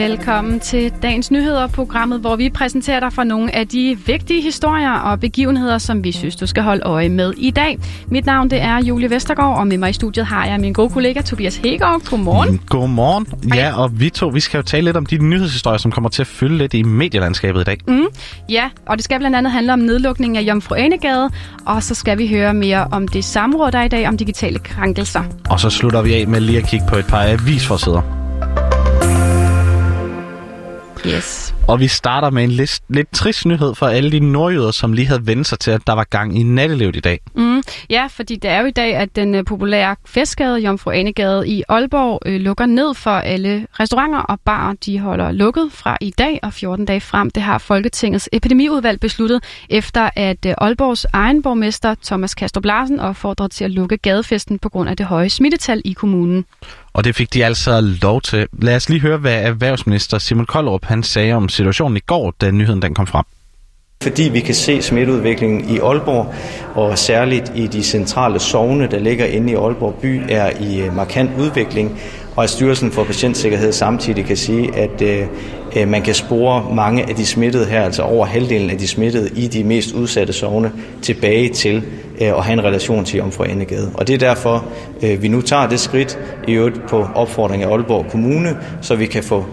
Velkommen til dagens nyheder, programmet, hvor vi præsenterer dig for nogle af de vigtige historier og begivenheder, som vi synes, du skal holde øje med i dag. Mit navn det er Julie Vestergaard, og med mig i studiet har jeg min gode kollega Tobias Hegaard. Godmorgen. Mm, Godmorgen. Ja, og vi to vi skal jo tale lidt om de nyhedshistorier, som kommer til at fylde lidt i medielandskabet i dag. Mm, ja, og det skal blandt andet handle om nedlukningen af Jomfru Anegade, og så skal vi høre mere om det samråd, der er i dag om digitale krænkelser. Og så slutter vi af med lige at kigge på et par avisforsider. Yes. Og vi starter med en lidt, lidt trist nyhed for alle de nordjyder, som lige havde vendt sig til, at der var gang i nattelivet i dag. Mm, ja, fordi det er jo i dag, at den uh, populære festgade, Jomfru Anegade i Aalborg, øh, lukker ned for alle restauranter og barer. De holder lukket fra i dag og 14 dage frem. Det har Folketingets epidemiudvalg besluttet, efter at uh, Aalborgs egen borgmester Thomas Kastrup Larsen opfordrede til at lukke gadefesten på grund af det høje smittetal i kommunen. Og det fik de altså lov til. Lad os lige høre, hvad erhvervsminister Simon Koldrup han sagde om situationen i går, da nyheden den kom frem. Fordi vi kan se smitteudviklingen i Aalborg, og særligt i de centrale sovne, der ligger inde i Aalborg by, er i øh, markant udvikling, og at Styrelsen for Patientsikkerhed samtidig kan sige, at øh, øh, man kan spore mange af de smittede her, altså over halvdelen af de smittede i de mest udsatte sovne, tilbage til øh, at have en relation til Jomfru Anegade. Og det er derfor, øh, vi nu tager det skridt i øvrigt på opfordring af Aalborg Kommune, så vi kan få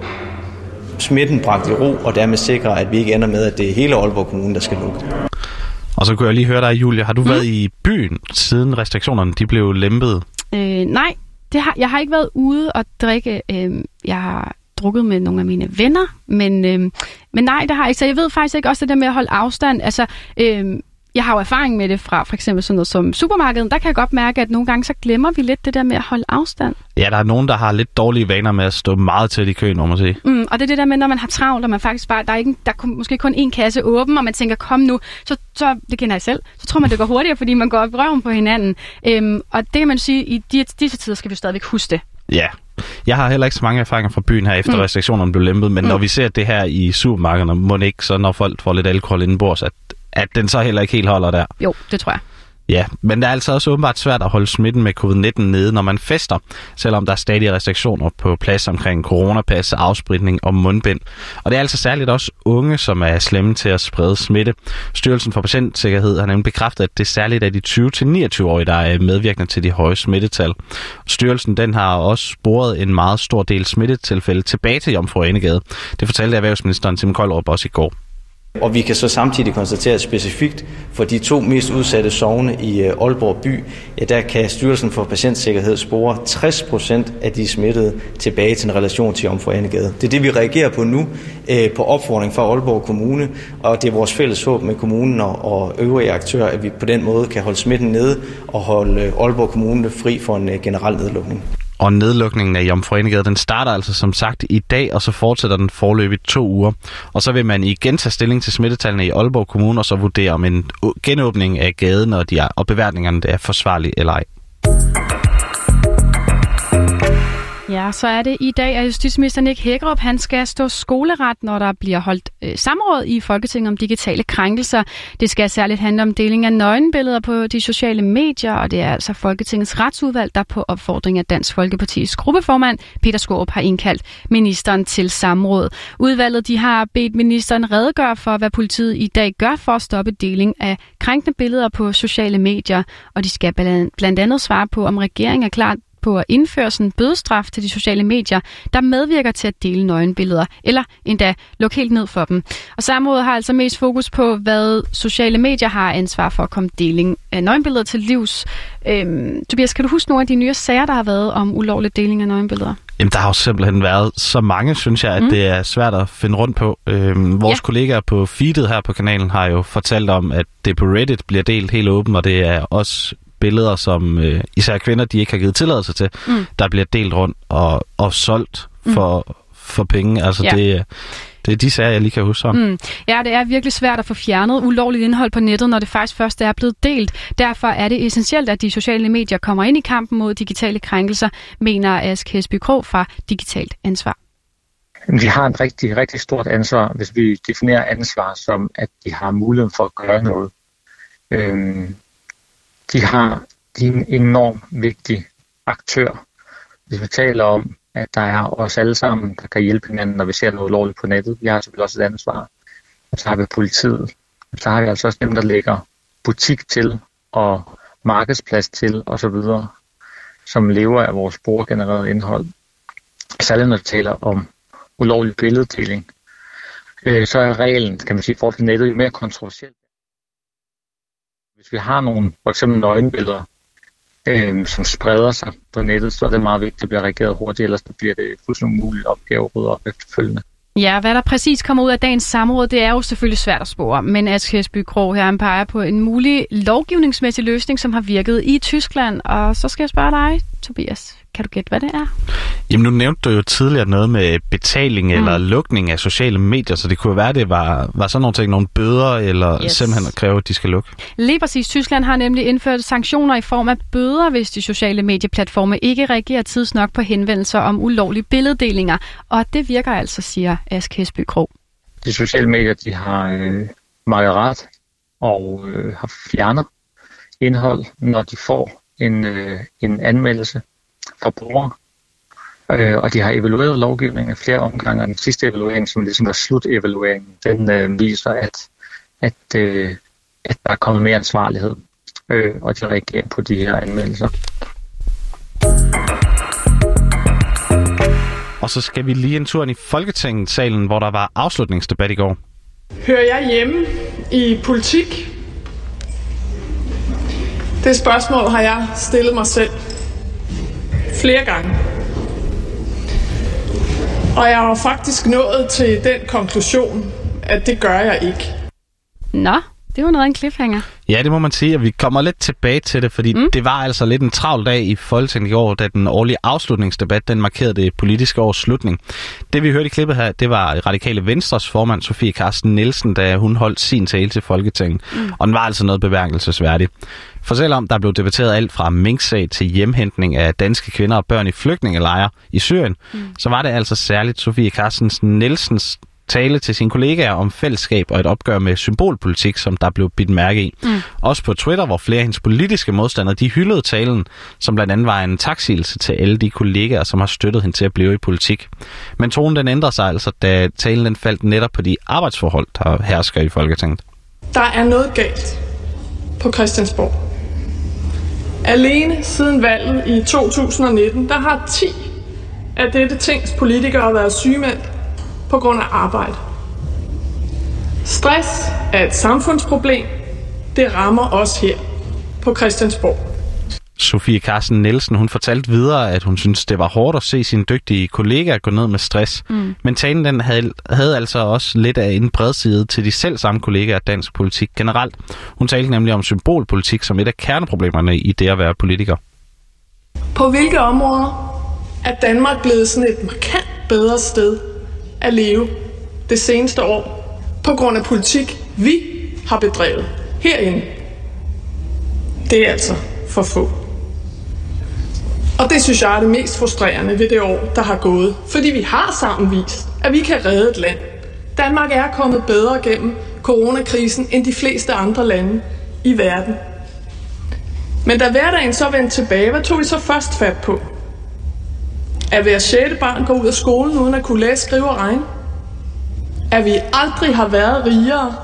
smitten bragt i ro, og dermed sikre, at vi ikke ender med, at det er hele Aalborg Kommune, der skal lukke. Og så kunne jeg lige høre dig, Julia. Har du mm. været i byen, siden restriktionerne de blev lempet? Øh, nej, det har, jeg har ikke været ude og drikke. Øh, jeg har drukket med nogle af mine venner, men, øh, men nej, det har jeg ikke. Så jeg ved faktisk ikke også det der med at holde afstand. Altså, øh, jeg har jo erfaring med det fra for eksempel sådan noget som supermarkedet. Der kan jeg godt mærke, at nogle gange så glemmer vi lidt det der med at holde afstand. Ja, der er nogen, der har lidt dårlige vaner med at stå meget tæt i køen, må man sige. Mm, og det er det der med, når man har travlt, og man faktisk bare, der er, ikke, der er måske kun én kasse åben, og man tænker, kom nu, så, så det kender jeg selv, så tror man, det går hurtigere, fordi man går op røven på hinanden. Øhm, og det kan man sige, i de, disse tider skal vi stadigvæk huske det. Ja, jeg har heller ikke så mange erfaringer fra byen her, efter mm. restriktionerne blev lempet, men mm. når vi ser det her i supermarkederne, må det ikke så, når folk får lidt alkohol indenbords, at at den så heller ikke helt holder der. Jo, det tror jeg. Ja, men det er altså også åbenbart svært at holde smitten med covid-19 nede, når man fester, selvom der er stadig restriktioner på plads omkring coronapas, afspritning og mundbind. Og det er altså særligt også unge, som er slemme til at sprede smitte. Styrelsen for Patientsikkerhed har nemlig bekræftet, at det særligt er de 20-29-årige, der er medvirkende til de høje smittetal. Styrelsen den har også sporet en meget stor del smittetilfælde tilbage til Jomfru Anegade. Det fortalte erhvervsministeren Tim Koldrup også i går. Og vi kan så samtidig konstatere specifikt for de to mest udsatte sovne i øh, Aalborg by, ja, der kan Styrelsen for Patientsikkerhed spore 60 procent af de smittede tilbage til en relation til Jomfru Det er det, vi reagerer på nu øh, på opfordring fra Aalborg Kommune, og det er vores fælles håb med kommunen og, øvrige aktører, at vi på den måde kan holde smitten nede og holde øh, Aalborg Kommune fri for en generel nedlukning. Og nedlukningen af Jomfruenegade, den starter altså som sagt i dag, og så fortsætter den forløbig to uger. Og så vil man igen tage stilling til smittetallene i Aalborg Kommune, og så vurdere om en genåbning af gaden og, de er, og beværtningerne er forsvarlige eller ej. Ja, så er det i dag, at justitsminister Nick Hækkerup han skal stå skoleret, når der bliver holdt øh, samråd i Folketinget om digitale krænkelser. Det skal særligt handle om deling af nøgenbilleder på de sociale medier, og det er altså Folketingets retsudvalg, der på opfordring af Dansk Folkepartis gruppeformand Peter Skorup har indkaldt ministeren til samråd. Udvalget de har bedt ministeren redegøre for, hvad politiet i dag gør for at stoppe deling af krænkende billeder på sociale medier, og de skal blandt andet svare på, om regeringen er klar på at indføre sådan en bødestraf til de sociale medier, der medvirker til at dele nøgenbilleder, eller endda lukke helt ned for dem. Og samrådet har altså mest fokus på, hvad sociale medier har ansvar for at komme deling af nøgenbilleder til livs. Øhm, Tobias, kan du huske nogle af de nye sager, der har været om ulovlig deling af nøgenbilleder? Jamen, der har jo simpelthen været så mange, synes jeg, at mm. det er svært at finde rundt på. Øhm, vores ja. kollegaer på feedet her på kanalen har jo fortalt om, at det på Reddit bliver delt helt åbent, og det er også billeder, som øh, især kvinder, de ikke har givet tilladelse til, mm. der bliver delt rundt og, og solgt mm. for, mm. for penge. Altså ja. det, det er de sager, jeg lige kan huske sådan. Mm. Ja, det er virkelig svært at få fjernet ulovligt indhold på nettet, når det faktisk først er blevet delt. Derfor er det essentielt, at de sociale medier kommer ind i kampen mod digitale krænkelser, mener Ask Hesby Krog fra Digitalt Ansvar. Vi har et rigtig, rigtig stort ansvar, hvis vi definerer ansvar som, at de har muligheden for at gøre noget. Øhm, de har de er en enormt vigtig aktør. Hvis vi taler om, at der er os alle sammen, der kan hjælpe hinanden, når vi ser noget lovligt på nettet. Vi har selvfølgelig også et ansvar. Og så har vi politiet. Og så har vi altså også dem, der lægger butik til og markedsplads til osv., som lever af vores brugergenererede indhold. Særligt når vi taler om ulovlig billeddeling, øh, så er reglen, kan man sige, for nettet jo mere kontroversiel. Hvis vi har nogle, for eksempel nøgenbilleder, øh, som spreder sig på nettet, så er det meget vigtigt at blive reageret hurtigt, ellers bliver det fuldstændig umuligt opgave at rydde op efterfølgende. Ja, hvad der præcis kommer ud af dagens samråd, det er jo selvfølgelig svært at spore, men Askesby Krog her peger på en mulig lovgivningsmæssig løsning, som har virket i Tyskland. Og så skal jeg spørge dig, Tobias. Kan du gætte, hvad det er? Jamen, nu nævnte du jo tidligere noget med betaling mm. eller lukning af sociale medier, så det kunne være, det var, var sådan nogle ting, nogle bøder, eller yes. simpelthen at kræve, at de skal lukke. Lige præcis. Tyskland har nemlig indført sanktioner i form af bøder, hvis de sociale medieplatforme ikke reagerer tidsnok på henvendelser om ulovlige billeddelinger. Og det virker altså, siger Ask Hesby Krog. De sociale medier, de har øh, meget ret og øh, har fjernet indhold, når de får en, øh, en anmeldelse fra brugere. Øh, og de har evalueret lovgivningen af flere omgange, og den sidste evaluering, som ligesom var slut-evalueringen, den øh, viser, at, at, øh, at der er kommet mere ansvarlighed, øh, og de reagerer på de her anmeldelser. Og så skal vi lige en tur ind i Folketingssalen, hvor der var afslutningsdebat i går. Hører jeg hjemme i politik? Det spørgsmål har jeg stillet mig selv flere gange. Og jeg har faktisk nået til den konklusion, at det gør jeg ikke. Nå, det var noget af en cliffhanger. Ja, det må man sige, og vi kommer lidt tilbage til det, fordi mm. det var altså lidt en travl dag i Folketinget i år, da den årlige afslutningsdebat, den markerede det politiske års slutning. Det vi hørte i klippet her, det var Radikale Venstres formand, Sofie Carsten Nielsen, da hun holdt sin tale til Folketinget. Mm. Og den var altså noget beværkelsesværdigt. For selvom der blev debatteret alt fra minksag til hjemhentning af danske kvinder og børn i flygtningelejre i Syrien, mm. så var det altså særligt Sofie Carstens Nielsens tale til sine kollegaer om fællesskab og et opgør med symbolpolitik, som der blev bidt mærke i. Mm. Også på Twitter, hvor flere af hendes politiske modstandere, de hyldede talen, som blandt andet var en taksigelse til alle de kollegaer, som har støttet hende til at blive i politik. Men tonen den ændrer sig altså, da talen den faldt netop på de arbejdsforhold, der hersker i Folketinget. Der er noget galt på Christiansborg. Alene siden valget i 2019, der har 10 af dette tings politikere været sygemeldt på grund af arbejde. Stress er et samfundsproblem. Det rammer os her på Christiansborg. Sofie Carsten Nielsen, hun fortalte videre, at hun synes, det var hårdt at se sine dygtige kollegaer gå ned med stress. Mm. Men talen den havde, havde altså også lidt af en bredside til de selv samme kollegaer af dansk politik generelt. Hun talte nemlig om symbolpolitik som et af kerneproblemerne i det at være politiker. På hvilke områder er Danmark blevet sådan et markant bedre sted at leve det seneste år på grund af politik, vi har bedrevet herinde? Det er altså for få. Og det synes jeg er det mest frustrerende ved det år, der har gået. Fordi vi har sammen vist, at vi kan redde et land. Danmark er kommet bedre gennem coronakrisen end de fleste andre lande i verden. Men da hverdagen så vendte tilbage, hvad tog vi så først fat på? At hver sjette barn går ud af skolen uden at kunne læse, skrive og regne? At vi aldrig har været rigere,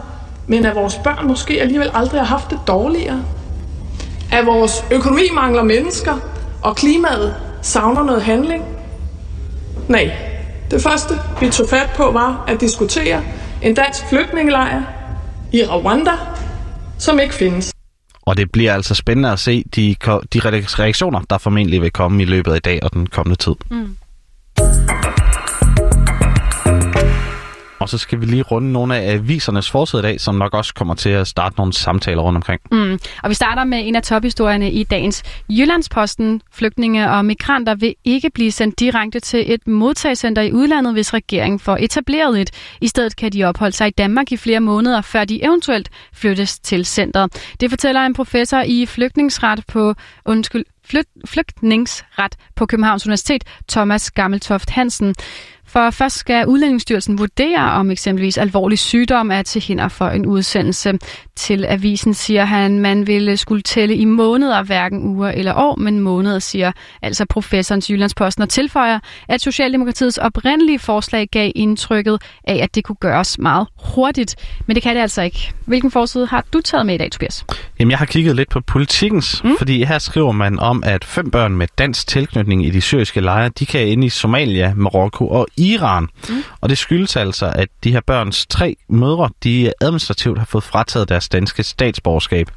men at vores børn måske alligevel aldrig har haft det dårligere? At vores økonomi mangler mennesker, og klimaet savner noget handling? Nej. Det første, vi tog fat på, var at diskutere en dansk flygtningelejr i Rwanda, som ikke findes. Og det bliver altså spændende at se de, de reaktioner, der formentlig vil komme i løbet af i dag og den kommende tid. Mm. Og så skal vi lige runde nogle af avisernes forside i dag, som nok også kommer til at starte nogle samtaler rundt omkring. Mm. Og vi starter med en af tophistorierne i dagens Jyllandsposten. Flygtninge og migranter vil ikke blive sendt direkte til et modtagscenter i udlandet, hvis regeringen får etableret et. I stedet kan de opholde sig i Danmark i flere måneder, før de eventuelt flyttes til centret. Det fortæller en professor i flygtningsret på, undskyld, flygtningsret på Københavns Universitet, Thomas Gammeltoft Hansen. For først skal Udlændingsstyrelsen vurdere, om eksempelvis alvorlig sygdom er til hinder for en udsendelse. Til avisen siger han, man ville skulle tælle i måneder, hverken uger eller år, men måneder, siger altså professoren til Jyllandsposten og tilføjer, at Socialdemokratiets oprindelige forslag gav indtrykket af, at det kunne gøres meget hurtigt. Men det kan det altså ikke. Hvilken forside har du taget med i dag, Tobias? Jamen, jeg har kigget lidt på politikens, mm. fordi her skriver man om, at fem børn med dansk tilknytning i de syriske lejre, de kan ind i Somalia, Marokko og Iran. Mm. Og det skyldes altså, at de her børns tre mødre, de administrativt har fået frataget deres danske statsborgerskab.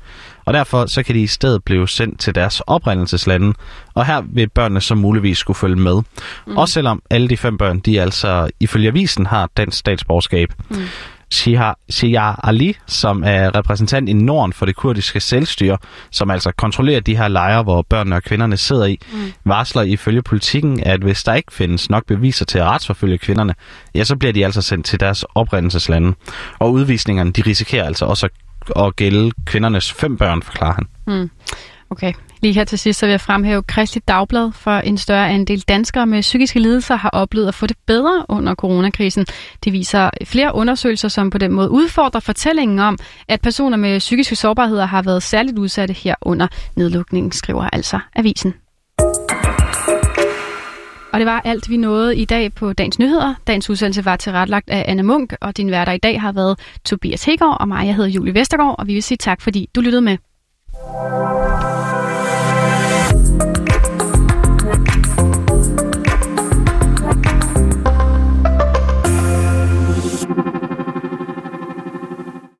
Og derfor så kan de i stedet blive sendt til deres oprindelseslande, og her vil børnene så muligvis skulle følge med. Mm. Også selvom alle de fem børn, de altså ifølge avisen har dansk statsborgerskab. Mm. Shia Ali, som er repræsentant i Norden for det kurdiske selvstyre, som altså kontrollerer de her lejre, hvor børnene og kvinderne sidder i, mm. varsler ifølge politikken, at hvis der ikke findes nok beviser til at retsforfølge kvinderne, ja, så bliver de altså sendt til deres oprindelseslande. Og udvisningerne, de risikerer altså også at gælde kvindernes fem børn, forklarer han. Mm. Okay. Lige her til sidst så vil jeg fremhæve Kristi Dagblad, for en større andel danskere med psykiske lidelser har oplevet at få det bedre under coronakrisen. Det viser flere undersøgelser, som på den måde udfordrer fortællingen om, at personer med psykiske sårbarheder har været særligt udsatte her under nedlukningen, skriver altså avisen. Og det var alt, vi nåede i dag på Dagens Nyheder. Dagens udsendelse var tilrettelagt af Anna Munk, og din værter i dag har været Tobias Hegård og mig. Jeg hedder Julie Vestergaard, og vi vil sige tak, fordi du lyttede med.